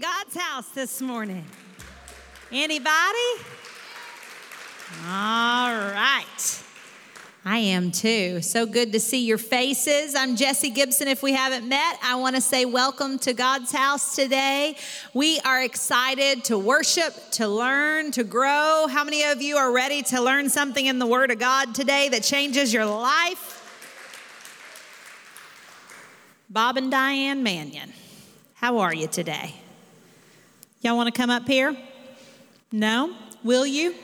God's house this morning? Anybody? All right. I am too. So good to see your faces. I'm Jesse Gibson. If we haven't met, I want to say welcome to God's house today. We are excited to worship, to learn, to grow. How many of you are ready to learn something in the Word of God today that changes your life? Bob and Diane Mannion. How are you today? Y'all want to come up here? No? Will you?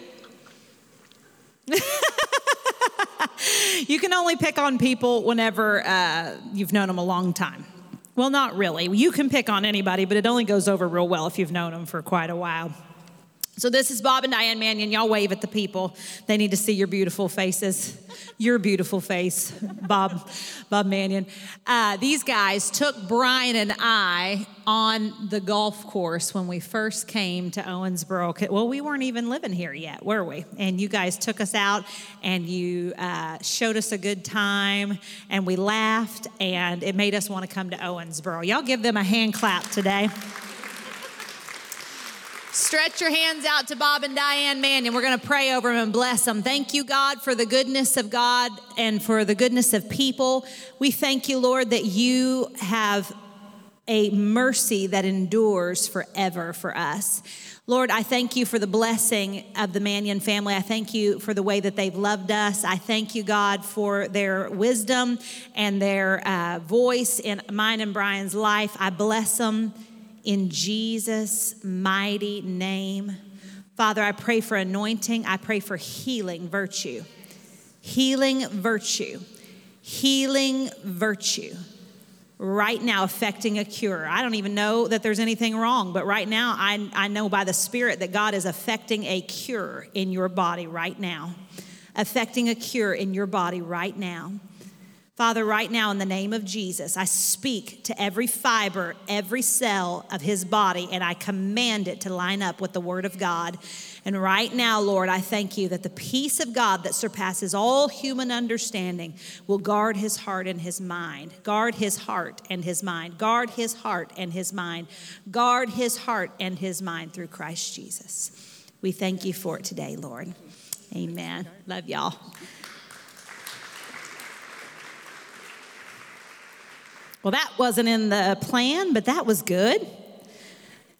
you can only pick on people whenever uh, you've known them a long time. Well, not really. You can pick on anybody, but it only goes over real well if you've known them for quite a while. So, this is Bob and Diane Mannion. Y'all wave at the people. They need to see your beautiful faces. Your beautiful face, Bob, Bob Mannion. Uh, these guys took Brian and I on the golf course when we first came to Owensboro. Well, we weren't even living here yet, were we? And you guys took us out and you uh, showed us a good time and we laughed and it made us want to come to Owensboro. Y'all give them a hand clap today. Stretch your hands out to Bob and Diane Mannion. We're going to pray over them and bless them. Thank you, God, for the goodness of God and for the goodness of people. We thank you, Lord, that you have a mercy that endures forever for us. Lord, I thank you for the blessing of the Mannion family. I thank you for the way that they've loved us. I thank you, God, for their wisdom and their uh, voice in mine and Brian's life. I bless them in Jesus' mighty name. Father, I pray for anointing. I pray for healing virtue. Healing virtue. Healing virtue. Right now, affecting a cure. I don't even know that there's anything wrong, but right now, I, I know by the Spirit that God is affecting a cure in your body right now. Affecting a cure in your body right now. Father, right now, in the name of Jesus, I speak to every fiber, every cell of his body, and I command it to line up with the word of God. And right now, Lord, I thank you that the peace of God that surpasses all human understanding will guard his heart and his mind. Guard his heart and his mind. Guard his heart and his mind. Guard his heart and his mind through Christ Jesus. We thank you for it today, Lord. Amen. Love y'all. Well, that wasn't in the plan, but that was good.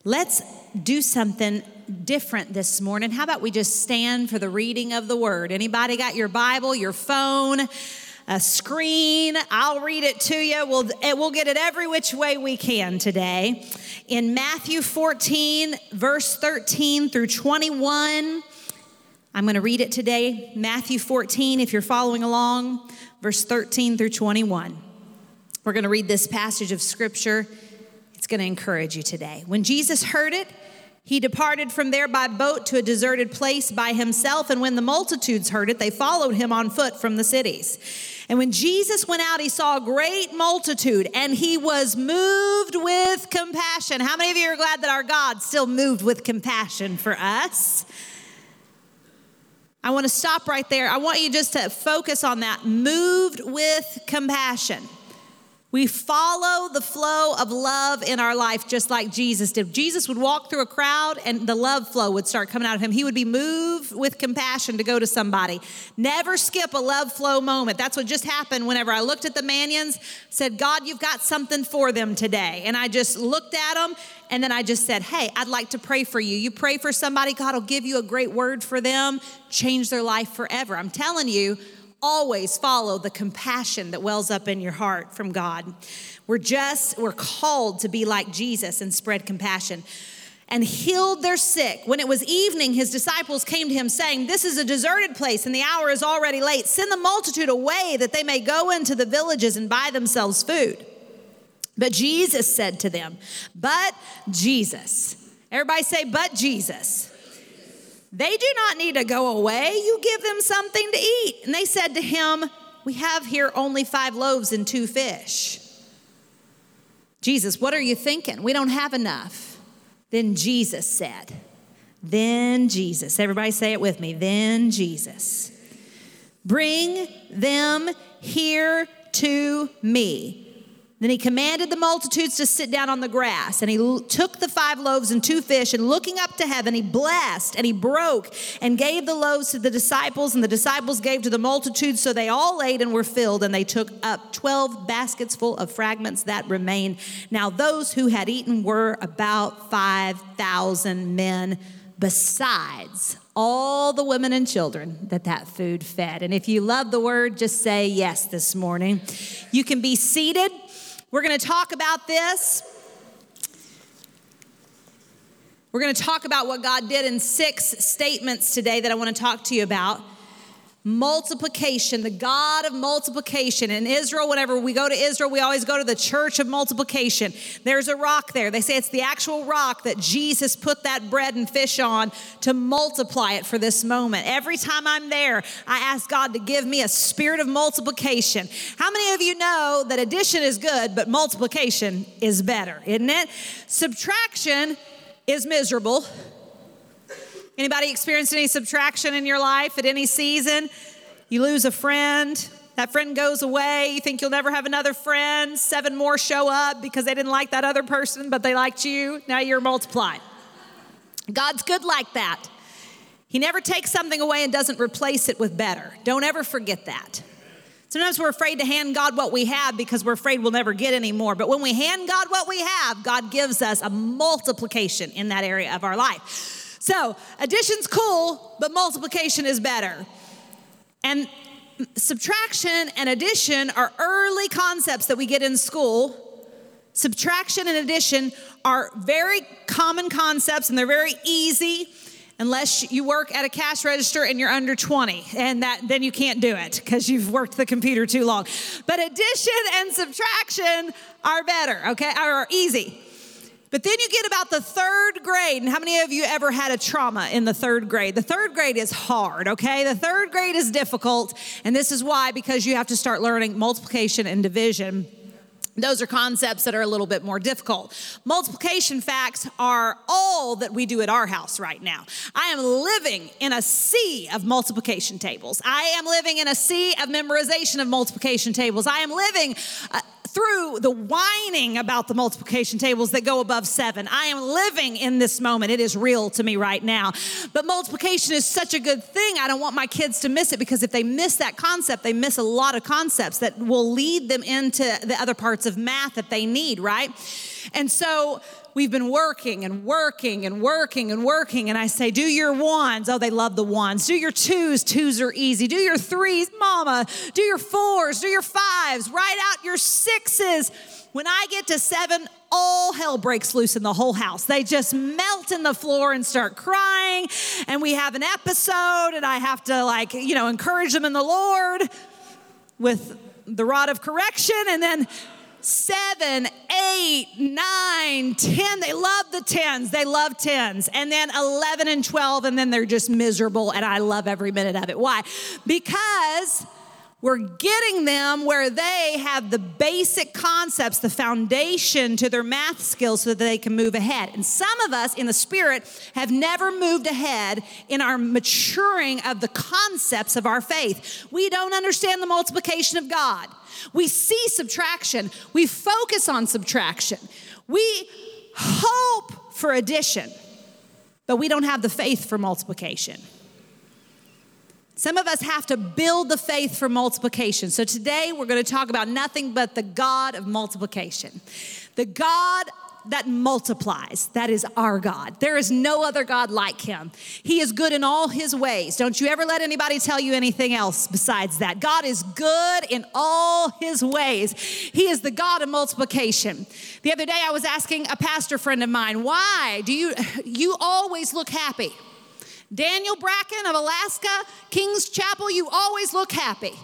Let's do something different this morning. How about we just stand for the reading of the word? Anybody got your Bible, your phone, a screen? I'll read it to you. We'll, eh, we'll get it every which way we can today. In Matthew 14, verse 13 through 21, I'm going to read it today. Matthew 14, if you're following along, verse 13 through 21. We're going to read this passage of scripture. It's going to encourage you today. When Jesus heard it, he departed from there by boat to a deserted place by himself. And when the multitudes heard it, they followed him on foot from the cities. And when Jesus went out, he saw a great multitude and he was moved with compassion. How many of you are glad that our God still moved with compassion for us? I want to stop right there. I want you just to focus on that moved with compassion. We follow the flow of love in our life just like Jesus did. Jesus would walk through a crowd and the love flow would start coming out of him. He would be moved with compassion to go to somebody. Never skip a love flow moment. That's what just happened whenever I looked at the Mannions, said, God, you've got something for them today. And I just looked at them and then I just said, Hey, I'd like to pray for you. You pray for somebody, God will give you a great word for them, change their life forever. I'm telling you, always follow the compassion that wells up in your heart from God. We're just, we're called to be like Jesus and spread compassion. And healed their sick. When it was evening, his disciples came to him, saying, This is a deserted place, and the hour is already late. Send the multitude away that they may go into the villages and buy themselves food. But Jesus said to them, But Jesus. Everybody say, But Jesus. They do not need to go away. You give them something to eat. And they said to him, We have here only five loaves and two fish. Jesus, what are you thinking? We don't have enough. Then Jesus said, Then Jesus, everybody say it with me, then Jesus, bring them here to me. Then he commanded the multitudes to sit down on the grass. And he took the five loaves and two fish, and looking up to heaven, he blessed and he broke and gave the loaves to the disciples, and the disciples gave to the multitude. So they all ate and were filled, and they took up 12 baskets full of fragments that remained. Now, those who had eaten were about 5,000 men, besides all the women and children that that food fed. And if you love the word, just say yes this morning. You can be seated. We're going to talk about this. We're going to talk about what God did in six statements today that I want to talk to you about. Multiplication, the God of multiplication. In Israel, whenever we go to Israel, we always go to the church of multiplication. There's a rock there. They say it's the actual rock that Jesus put that bread and fish on to multiply it for this moment. Every time I'm there, I ask God to give me a spirit of multiplication. How many of you know that addition is good, but multiplication is better, isn't it? Subtraction is miserable. Anybody experienced any subtraction in your life at any season? You lose a friend, that friend goes away, you think you'll never have another friend, seven more show up because they didn't like that other person, but they liked you. Now you're multiplied. God's good like that. He never takes something away and doesn't replace it with better. Don't ever forget that. Sometimes we're afraid to hand God what we have because we're afraid we'll never get any more. But when we hand God what we have, God gives us a multiplication in that area of our life. So, addition's cool, but multiplication is better. And subtraction and addition are early concepts that we get in school. Subtraction and addition are very common concepts and they're very easy unless you work at a cash register and you're under 20 and that then you can't do it because you've worked the computer too long but addition and subtraction are better okay are easy but then you get about the third grade, and how many of you ever had a trauma in the third grade? The third grade is hard, okay? The third grade is difficult, and this is why because you have to start learning multiplication and division. Those are concepts that are a little bit more difficult. Multiplication facts are all that we do at our house right now. I am living in a sea of multiplication tables. I am living in a sea of memorization of multiplication tables. I am living uh, through the whining about the multiplication tables that go above seven. I am living in this moment. It is real to me right now. But multiplication is such a good thing. I don't want my kids to miss it because if they miss that concept, they miss a lot of concepts that will lead them into the other parts of math that they need, right? And so we've been working and working and working and working. And I say, do your ones. Oh, they love the ones. Do your twos. Twos are easy. Do your threes, mama. Do your fours. Do your fives. Write out your sixes. When I get to seven, all hell breaks loose in the whole house. They just melt in the floor and start crying. And we have an episode, and I have to, like, you know, encourage them in the Lord with the rod of correction. And then seven, eight, nine, ten. They love the tens. They love tens. And then 11 and 12, and then they're just miserable. And I love every minute of it. Why? Because we're getting them where they have the basic concepts, the foundation to their math skills so that they can move ahead. And some of us in the spirit have never moved ahead in our maturing of the concepts of our faith. We don't understand the multiplication of God. We see subtraction, we focus on subtraction, we hope for addition, but we don't have the faith for multiplication. Some of us have to build the faith for multiplication. So today we're going to talk about nothing but the God of multiplication. The God that multiplies. That is our God. There is no other God like him. He is good in all his ways. Don't you ever let anybody tell you anything else besides that. God is good in all his ways. He is the God of multiplication. The other day I was asking a pastor friend of mine, "Why do you you always look happy?" Daniel Bracken of Alaska, King's Chapel, you always look happy.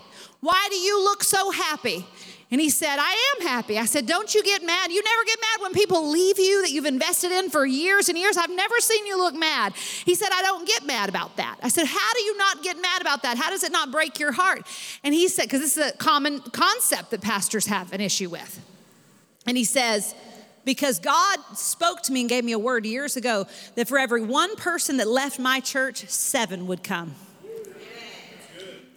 Why do you look so happy? And he said, I am happy. I said, Don't you get mad? You never get mad when people leave you that you've invested in for years and years. I've never seen you look mad. He said, I don't get mad about that. I said, How do you not get mad about that? How does it not break your heart? And he said, Because this is a common concept that pastors have an issue with. And he says, because God spoke to me and gave me a word years ago that for every one person that left my church, seven would come.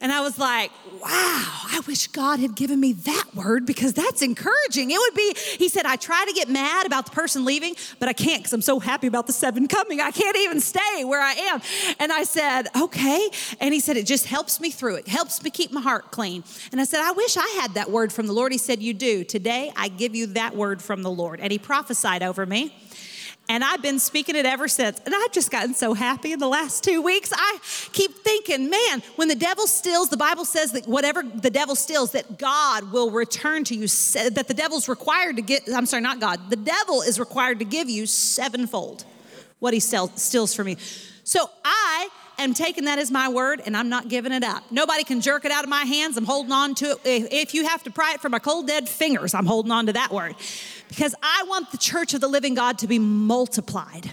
And I was like, wow, I wish God had given me that word because that's encouraging. It would be, he said, I try to get mad about the person leaving, but I can't because I'm so happy about the seven coming. I can't even stay where I am. And I said, okay. And he said, it just helps me through it, helps me keep my heart clean. And I said, I wish I had that word from the Lord. He said, You do. Today, I give you that word from the Lord. And he prophesied over me. And I've been speaking it ever since. And I've just gotten so happy in the last two weeks. I keep thinking, man, when the devil steals, the Bible says that whatever the devil steals, that God will return to you, that the devil's required to get, I'm sorry, not God, the devil is required to give you sevenfold what he steals from you. So I am taking that as my word and I'm not giving it up. Nobody can jerk it out of my hands. I'm holding on to it. If you have to pry it from my cold, dead fingers, I'm holding on to that word because I want the church of the living God to be multiplied.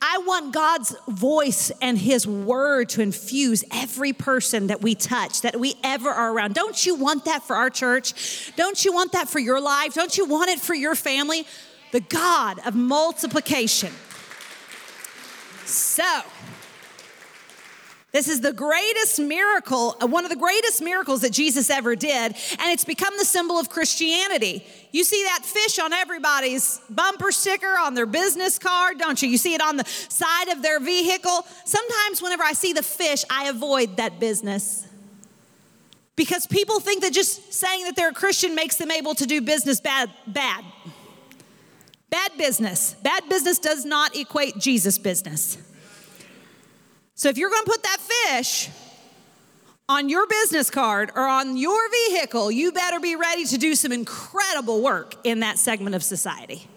I want God's voice and His word to infuse every person that we touch, that we ever are around. Don't you want that for our church? Don't you want that for your life? Don't you want it for your family? The God of multiplication. So, this is the greatest miracle, uh, one of the greatest miracles that Jesus ever did, and it's become the symbol of Christianity. You see that fish on everybody's bumper sticker, on their business card, don't you? You see it on the side of their vehicle. Sometimes, whenever I see the fish, I avoid that business. Because people think that just saying that they're a Christian makes them able to do business bad. Bad. Bad business. Bad business does not equate Jesus business. So if you're going to put that fish on your business card or on your vehicle, you better be ready to do some incredible work in that segment of society.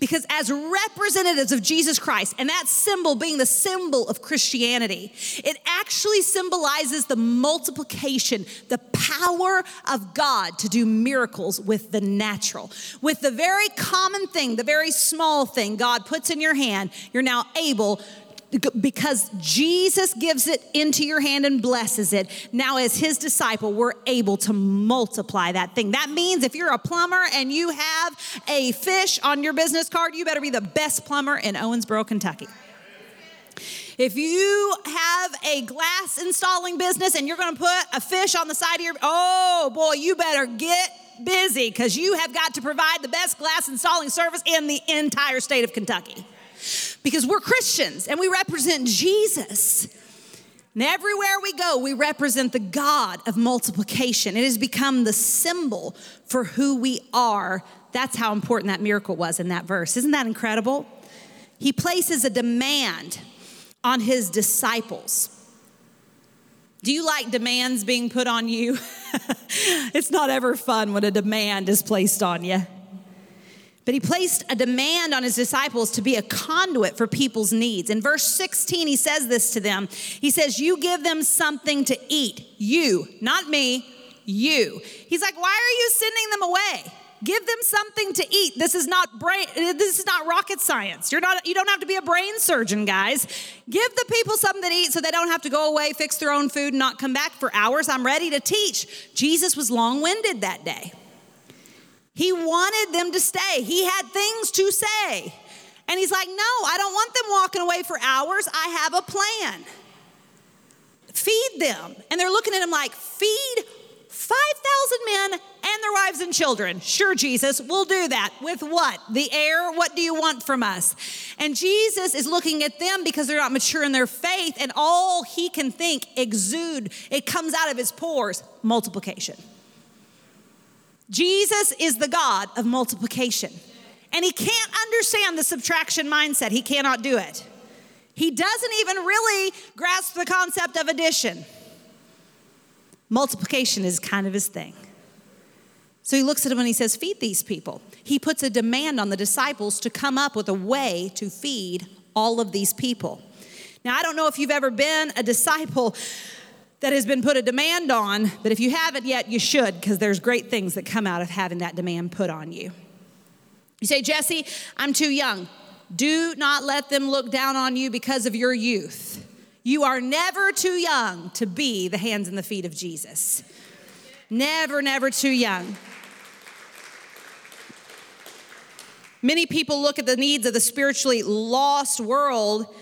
Because as representatives of Jesus Christ, and that symbol being the symbol of Christianity, it actually symbolizes the multiplication, the power of God to do miracles with the natural. With the very common thing, the very small thing God puts in your hand, you're now able because Jesus gives it into your hand and blesses it. Now, as his disciple, we're able to multiply that thing. That means if you're a plumber and you have a fish on your business card, you better be the best plumber in Owensboro, Kentucky. If you have a glass installing business and you're going to put a fish on the side of your, oh boy, you better get busy because you have got to provide the best glass installing service in the entire state of Kentucky because we're Christians and we represent Jesus. And everywhere we go, we represent the God of multiplication. It has become the symbol for who we are. That's how important that miracle was in that verse. Isn't that incredible? He places a demand on his disciples. Do you like demands being put on you? it's not ever fun when a demand is placed on you. But he placed a demand on his disciples to be a conduit for people's needs. In verse 16, he says this to them. He says, You give them something to eat. You, not me, you. He's like, Why are you sending them away? Give them something to eat. This is not brain, this is not rocket science. You're not, you don't have to be a brain surgeon, guys. Give the people something to eat so they don't have to go away, fix their own food, and not come back for hours. I'm ready to teach. Jesus was long-winded that day. He wanted them to stay, he had things to say. And he's like, No, I don't want them walking away for hours. I have a plan. Feed them. And they're looking at him like, Feed 5,000 men and their wives and children. Sure, Jesus, we'll do that. With what? The air? What do you want from us? And Jesus is looking at them because they're not mature in their faith, and all he can think, exude, it comes out of his pores multiplication. Jesus is the God of multiplication. And he can't understand the subtraction mindset. He cannot do it. He doesn't even really grasp the concept of addition. Multiplication is kind of his thing. So he looks at him and he says, Feed these people. He puts a demand on the disciples to come up with a way to feed all of these people. Now, I don't know if you've ever been a disciple that has been put a demand on, but if you haven't yet, you should, because there's great things that come out of having that demand put on you. You say, Jesse, I'm too young. Do not let them look down on you because of your youth. You are never too young to be the hands and the feet of Jesus. Never, never too young. Many people look at the needs of the spiritually lost world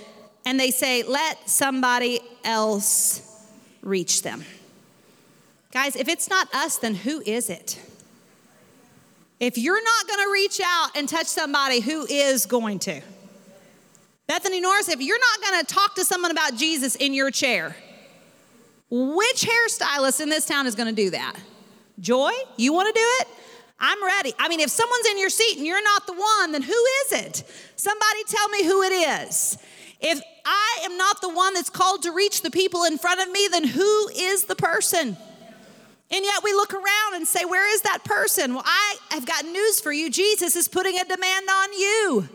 and they say, let somebody else reach them. Guys, if it's not us, then who is it? If you're not going to reach out and touch somebody, who is going to? Bethany Norris, if you're not going to talk to someone about Jesus in your chair, which hairstylist in this town is going to do that? Joy, you want to do it? I'm ready. I mean, if someone's in your seat and you're not the one, then who is it? Somebody tell me who it is. If I am not the one that's called to reach the people in front of me, then who is the person? And yet we look around and say, Where is that person? Well, I have got news for you. Jesus is putting a demand on you.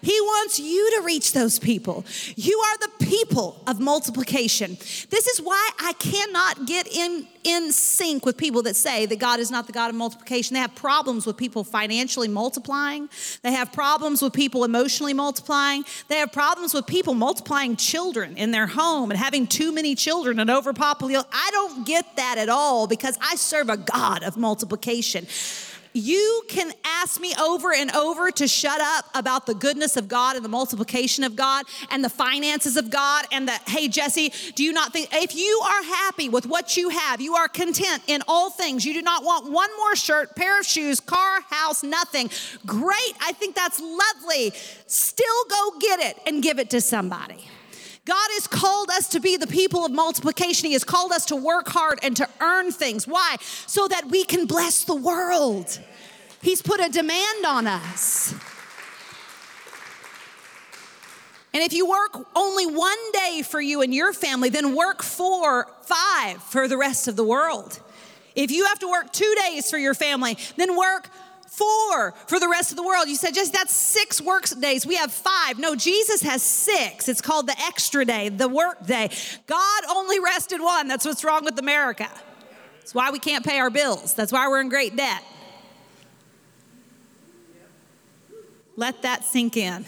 He wants you to reach those people. You are the people of multiplication. This is why I cannot get in, in sync with people that say that God is not the God of multiplication. They have problems with people financially multiplying, they have problems with people emotionally multiplying, they have problems with people multiplying children in their home and having too many children and overpopulation. I don't get that at all because I serve a God of multiplication. You can ask me over and over to shut up about the goodness of God and the multiplication of God and the finances of God and the, hey, Jesse, do you not think, if you are happy with what you have, you are content in all things, you do not want one more shirt, pair of shoes, car, house, nothing, great. I think that's lovely. Still go get it and give it to somebody. God has called us to be the people of multiplication. He has called us to work hard and to earn things. Why? So that we can bless the world. He's put a demand on us. And if you work only one day for you and your family, then work four, five for the rest of the world. If you have to work two days for your family, then work four for the rest of the world. You said, just that's six work days. We have five. No, Jesus has six. It's called the extra day, the work day. God only rested one. That's what's wrong with America. That's why we can't pay our bills. That's why we're in great debt. Let that sink in.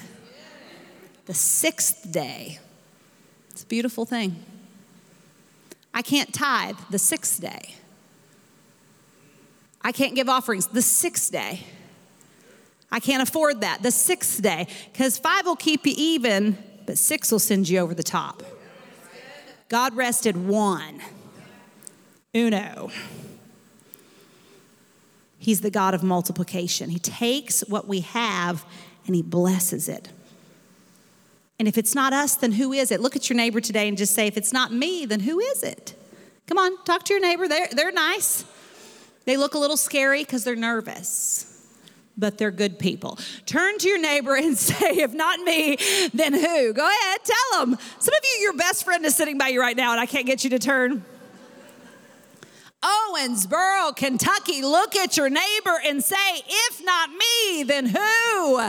The sixth day. It's a beautiful thing. I can't tithe the sixth day. I can't give offerings the sixth day. I can't afford that the sixth day because five will keep you even, but six will send you over the top. God rested one. Uno. He's the God of multiplication. He takes what we have and he blesses it. And if it's not us, then who is it? Look at your neighbor today and just say, if it's not me, then who is it? Come on, talk to your neighbor. They're, they're nice. They look a little scary because they're nervous, but they're good people. Turn to your neighbor and say, if not me, then who? Go ahead, tell them. Some of you, your best friend is sitting by you right now, and I can't get you to turn. Owensboro, Kentucky, look at your neighbor and say, if not me, then who?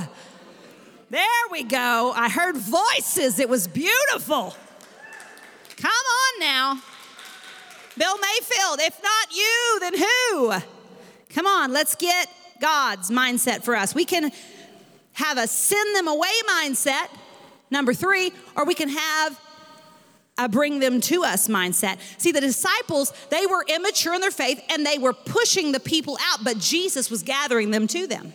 There we go. I heard voices. It was beautiful. Come on now. Bill Mayfield, if not you, then who? Come on, let's get God's mindset for us. We can have a send them away mindset, number three, or we can have a bring them to us mindset. See, the disciples, they were immature in their faith and they were pushing the people out, but Jesus was gathering them to them.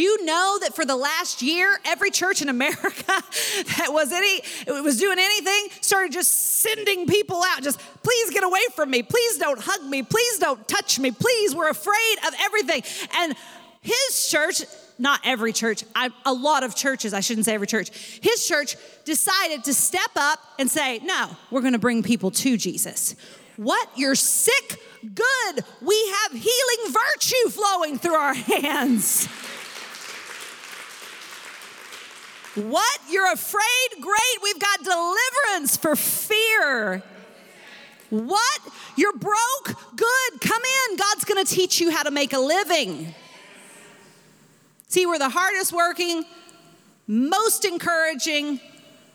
Do you know that for the last year, every church in America that was any was doing anything started just sending people out. Just please get away from me. Please don't hug me. Please don't touch me. Please, we're afraid of everything. And his church, not every church, I, a lot of churches, I shouldn't say every church, his church decided to step up and say, no, we're going to bring people to Jesus. What? You're sick? Good. We have healing virtue flowing through our hands. What? You're afraid? Great. We've got deliverance for fear. What? You're broke? Good. Come in. God's going to teach you how to make a living. See, we're the hardest working, most encouraging,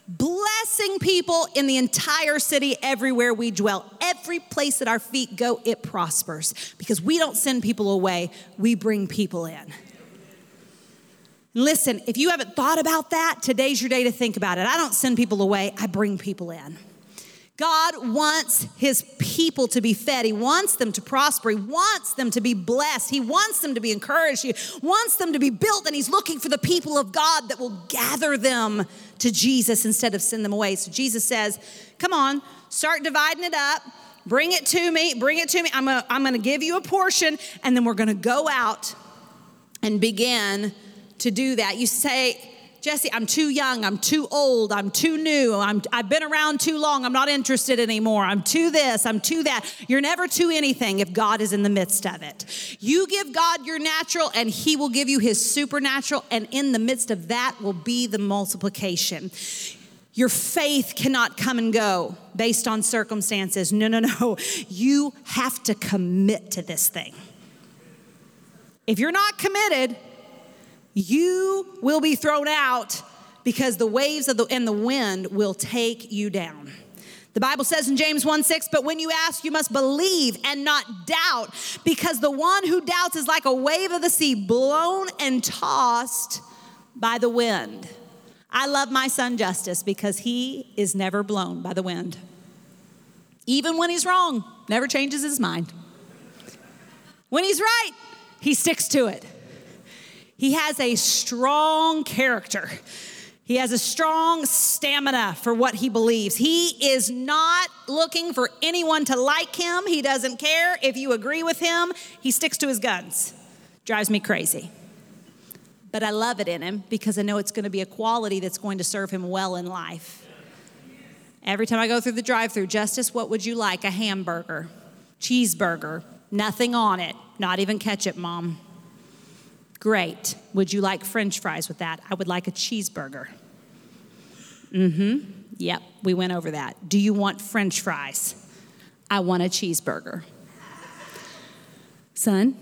blessing people in the entire city everywhere we dwell. Every place that our feet go, it prospers because we don't send people away, we bring people in. Listen, if you haven't thought about that, today's your day to think about it. I don't send people away, I bring people in. God wants his people to be fed. He wants them to prosper. He wants them to be blessed. He wants them to be encouraged. He wants them to be built. And he's looking for the people of God that will gather them to Jesus instead of send them away. So Jesus says, Come on, start dividing it up. Bring it to me. Bring it to me. I'm I'm gonna give you a portion, and then we're gonna go out and begin to do that. You say, Jesse, I'm too young, I'm too old, I'm too new, I'm, I've been around too long, I'm not interested anymore, I'm too this, I'm too that. You're never too anything if God is in the midst of it. You give God your natural, and He will give you His supernatural, and in the midst of that will be the multiplication. Your faith cannot come and go based on circumstances. No, no, no. You have to commit to this thing. If you're not committed, you will be thrown out because the waves of the, and the wind will take you down. The Bible says in James 1 6, but when you ask, you must believe and not doubt, because the one who doubts is like a wave of the sea blown and tossed by the wind. I love my son Justice because he is never blown by the wind. Even when he's wrong, never changes his mind. When he's right, he sticks to it. He has a strong character. He has a strong stamina for what he believes. He is not looking for anyone to like him. He doesn't care if you agree with him. He sticks to his guns. Drives me crazy. But I love it in him because I know it's going to be a quality that's going to serve him well in life. Every time I go through the drive through, Justice, what would you like? A hamburger, cheeseburger, nothing on it, not even ketchup, Mom. Great. Would you like french fries with that? I would like a cheeseburger. Mm hmm. Yep, we went over that. Do you want french fries? I want a cheeseburger. Son,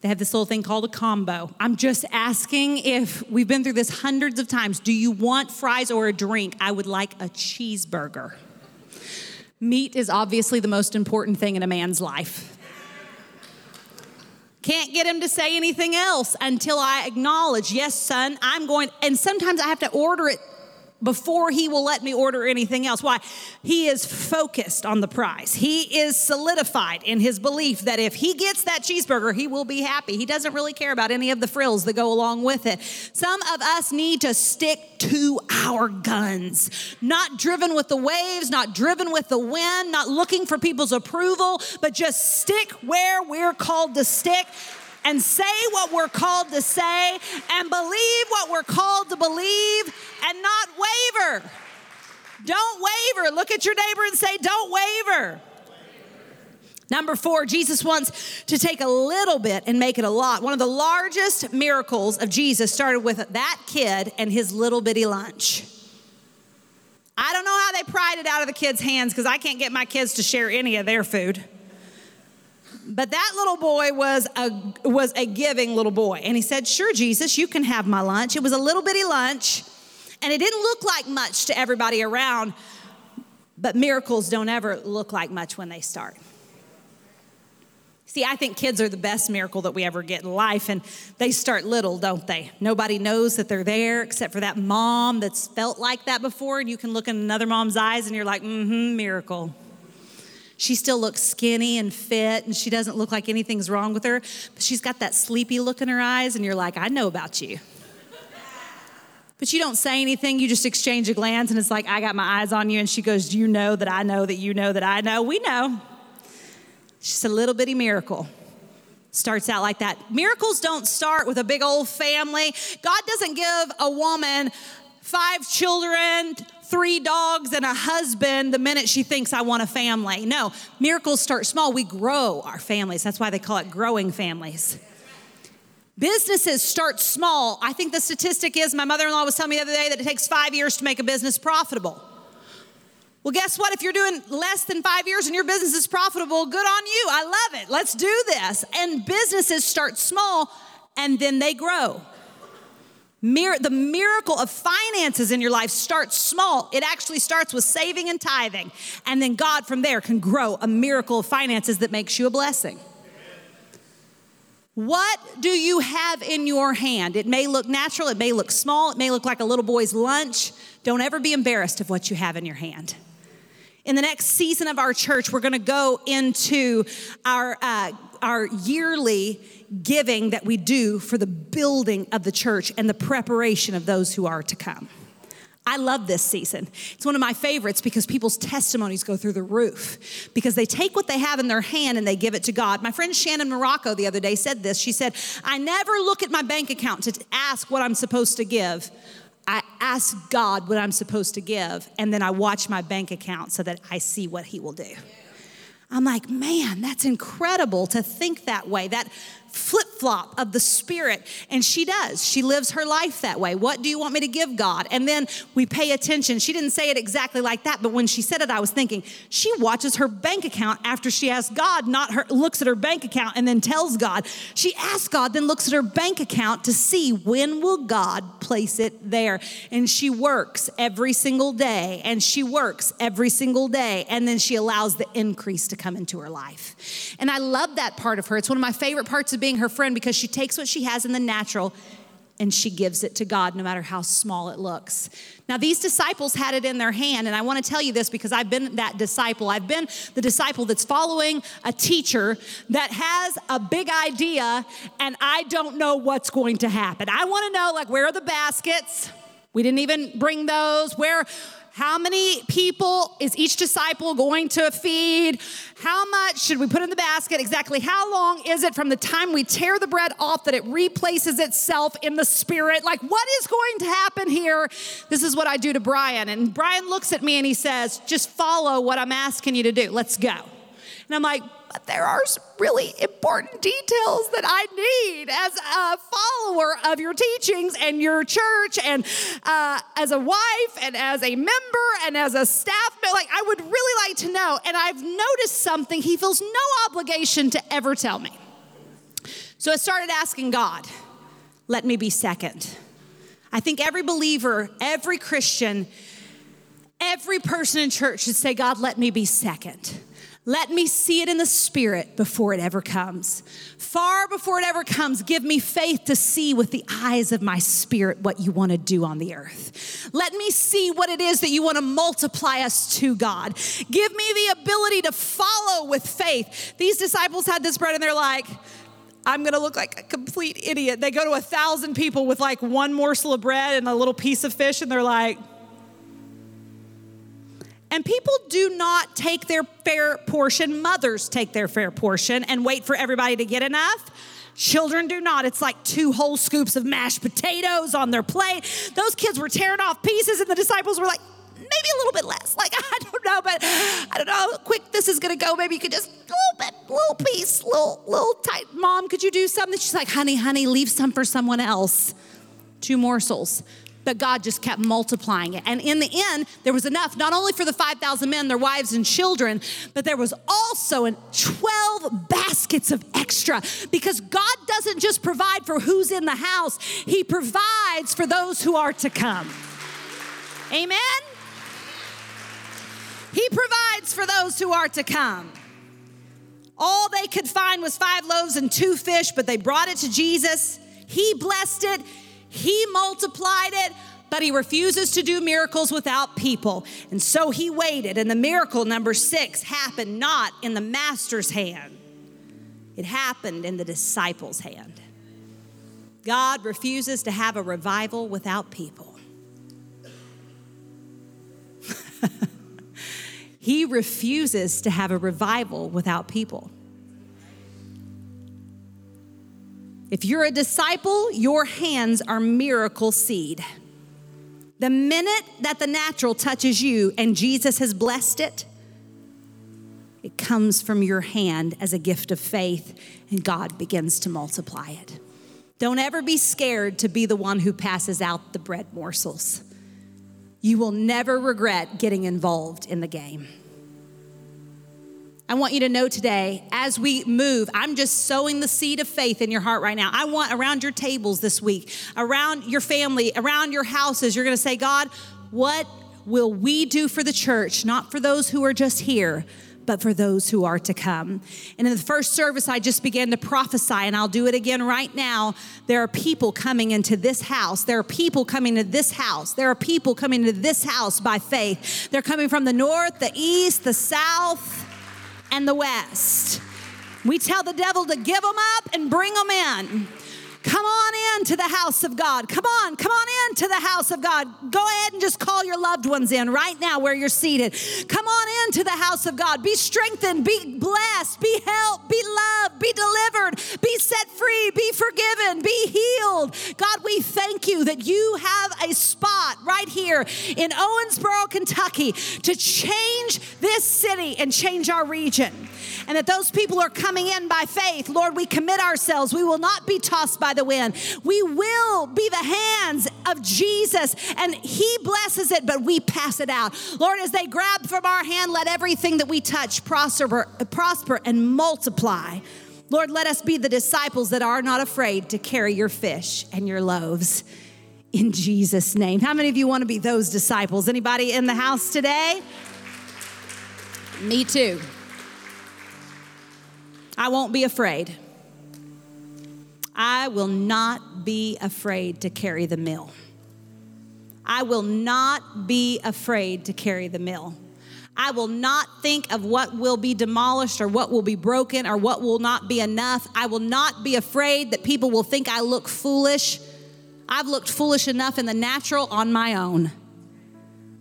they have this little thing called a combo. I'm just asking if we've been through this hundreds of times. Do you want fries or a drink? I would like a cheeseburger. Meat is obviously the most important thing in a man's life. Can't get him to say anything else until I acknowledge, yes, son, I'm going. And sometimes I have to order it before he will let me order anything else. Why? He is focused on the prize. He is solidified in his belief that if he gets that cheeseburger, he will be happy. He doesn't really care about any of the frills that go along with it. Some of us need to stick to our guns, not driven with the waves, not driven with the wind, not looking for people's approval, but just stick where we're called to stick and say what we're called to say and believe what we're called to believe and not waver. Don't waver. Look at your neighbor and say, Don't waver. Number four, Jesus wants to take a little bit and make it a lot. One of the largest miracles of Jesus started with that kid and his little bitty lunch. I don't know how they pried it out of the kids' hands because I can't get my kids to share any of their food. But that little boy was a, was a giving little boy. And he said, Sure, Jesus, you can have my lunch. It was a little bitty lunch, and it didn't look like much to everybody around. But miracles don't ever look like much when they start. See, I think kids are the best miracle that we ever get in life, and they start little, don't they? Nobody knows that they're there except for that mom that's felt like that before, and you can look in another mom's eyes and you're like, mm hmm, miracle. She still looks skinny and fit, and she doesn't look like anything's wrong with her, but she's got that sleepy look in her eyes, and you're like, I know about you. But you don't say anything, you just exchange a glance, and it's like, I got my eyes on you, and she goes, Do you know that I know that you know that I know? We know. It's just a little bitty miracle. Starts out like that. Miracles don't start with a big old family. God doesn't give a woman five children, three dogs, and a husband the minute she thinks I want a family. No, miracles start small. We grow our families. That's why they call it growing families. Businesses start small. I think the statistic is my mother in law was telling me the other day that it takes five years to make a business profitable. Well, guess what? If you're doing less than five years and your business is profitable, good on you. I love it. Let's do this. And businesses start small and then they grow. Mir- the miracle of finances in your life starts small. It actually starts with saving and tithing. And then God from there can grow a miracle of finances that makes you a blessing. What do you have in your hand? It may look natural, it may look small, it may look like a little boy's lunch. Don't ever be embarrassed of what you have in your hand. In the next season of our church, we're gonna go into our, uh, our yearly giving that we do for the building of the church and the preparation of those who are to come. I love this season. It's one of my favorites because people's testimonies go through the roof because they take what they have in their hand and they give it to God. My friend Shannon Morocco the other day said this. She said, I never look at my bank account to ask what I'm supposed to give. I ask God what I'm supposed to give, and then I watch my bank account so that I see what He will do. I'm like, man, that's incredible to think that way. That flip flop of the Spirit. And she does. She lives her life that way. What do you want me to give God? And then we pay attention. She didn't say it exactly like that, but when she said it, I was thinking, she watches her bank account after she asks God, not her, looks at her bank account and then tells God. She asks God, then looks at her bank account to see when will God place it there. And she works every single day, and she works every single day, and then she allows the increase to come into her life. And I love that part of her. It's one of my favorite parts of being her friend because she takes what she has in the natural and she gives it to God no matter how small it looks. Now, these disciples had it in their hand, and I want to tell you this because I've been that disciple. I've been the disciple that's following a teacher that has a big idea, and I don't know what's going to happen. I want to know, like, where are the baskets? We didn't even bring those. Where how many people is each disciple going to feed? How much should we put in the basket? Exactly how long is it from the time we tear the bread off that it replaces itself in the spirit? Like, what is going to happen here? This is what I do to Brian. And Brian looks at me and he says, Just follow what I'm asking you to do. Let's go. And I'm like, but there are some really important details that I need as a follower of your teachings and your church, and uh, as a wife, and as a member, and as a staff member. Like, I would really like to know. And I've noticed something he feels no obligation to ever tell me. So I started asking God, let me be second. I think every believer, every Christian, every person in church should say, God, let me be second. Let me see it in the spirit before it ever comes. Far before it ever comes, give me faith to see with the eyes of my spirit what you want to do on the earth. Let me see what it is that you want to multiply us to, God. Give me the ability to follow with faith. These disciples had this bread and they're like, I'm gonna look like a complete idiot. They go to a thousand people with like one morsel of bread and a little piece of fish, and they're like, and people do not take their fair portion. Mothers take their fair portion and wait for everybody to get enough. Children do not. It's like two whole scoops of mashed potatoes on their plate. Those kids were tearing off pieces, and the disciples were like, maybe a little bit less. Like, I don't know, but I don't know how quick this is gonna go. Maybe you could just a little bit, little piece, little, little tight. Mom, could you do something? She's like, honey, honey, leave some for someone else. Two morsels but God just kept multiplying it. And in the end, there was enough, not only for the 5,000 men, their wives, and children, but there was also 12 baskets of extra because God doesn't just provide for who's in the house, He provides for those who are to come. Amen? He provides for those who are to come. All they could find was five loaves and two fish, but they brought it to Jesus. He blessed it. He multiplied it, but he refuses to do miracles without people. And so he waited, and the miracle number six happened not in the master's hand, it happened in the disciples' hand. God refuses to have a revival without people. he refuses to have a revival without people. If you're a disciple, your hands are miracle seed. The minute that the natural touches you and Jesus has blessed it, it comes from your hand as a gift of faith, and God begins to multiply it. Don't ever be scared to be the one who passes out the bread morsels. You will never regret getting involved in the game. I want you to know today, as we move, I'm just sowing the seed of faith in your heart right now. I want around your tables this week, around your family, around your houses, you're gonna say, God, what will we do for the church? Not for those who are just here, but for those who are to come. And in the first service, I just began to prophesy, and I'll do it again right now. There are people coming into this house. There are people coming to this house. There are people coming to this house by faith. They're coming from the north, the east, the south and the west. We tell the devil to give them up and bring them in. Come on in to the house of God. Come on, come on in to the house of God. Go ahead and just call your loved ones in right now where you're seated. Come on into the house of God. Be strengthened, be blessed, be helped, be loved, be delivered, be set free, be forgiven, be healed. God, we thank you that you have a spot here in Owensboro, Kentucky to change this city and change our region. And that those people are coming in by faith. Lord, we commit ourselves. We will not be tossed by the wind. We will be the hands of Jesus, and He blesses it, but we pass it out. Lord, as they grab from our hand, let everything that we touch prosper, prosper and multiply. Lord, let us be the disciples that are not afraid to carry your fish and your loaves in Jesus name. How many of you want to be those disciples? Anybody in the house today? Me too. I won't be afraid. I will not be afraid to carry the mill. I will not be afraid to carry the mill. I will not think of what will be demolished or what will be broken or what will not be enough. I will not be afraid that people will think I look foolish. I've looked foolish enough in the natural on my own.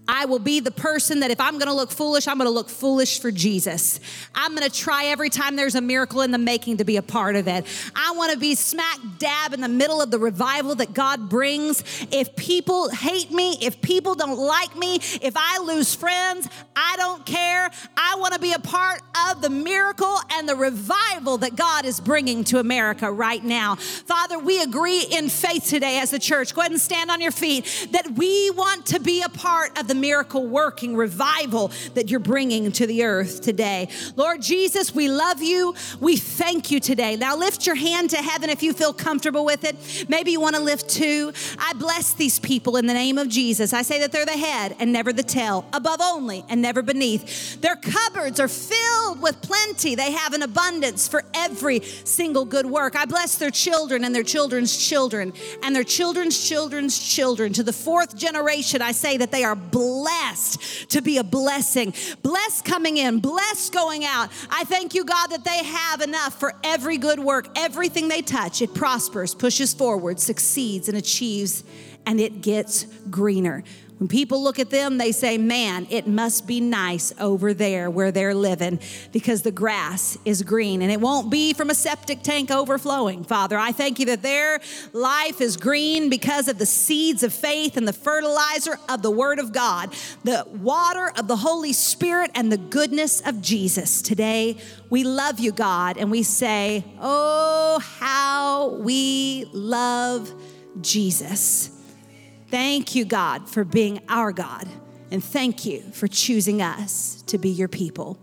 I will be the person that if I'm gonna look foolish, I'm gonna look foolish for Jesus. I'm gonna try every time there's a miracle in the making to be a part of it. I wanna be smack dab in the middle of the revival that God brings. If people hate me, if people don't like me, if I lose friends, I don't care. I wanna be a part of the miracle and the revival that God is bringing to America right now. Father, we agree in faith today as a church. Go ahead and stand on your feet that we want to be a part of the miracle working revival that you're bringing to the earth today. Lord Jesus, we love you. We thank you today. Now lift your hand to heaven if you feel comfortable with it. Maybe you want to lift two. I bless these people in the name of Jesus. I say that they're the head and never the tail, above only and never beneath. Their cupboards are filled with plenty. They have an abundance for every single good work. I bless their children and their children's children and their children's children's children. To the fourth generation, I say that they are blessed to be a blessing. Blessed coming in, blessed going out. I thank you, God, that they have enough for every good work. Everything they touch, it prospers, pushes forward, succeeds, and achieves, and it gets greener. When people look at them, they say, Man, it must be nice over there where they're living because the grass is green and it won't be from a septic tank overflowing. Father, I thank you that their life is green because of the seeds of faith and the fertilizer of the Word of God, the water of the Holy Spirit, and the goodness of Jesus. Today, we love you, God, and we say, Oh, how we love Jesus. Thank you, God, for being our God. And thank you for choosing us to be your people.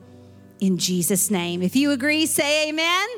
In Jesus' name. If you agree, say amen.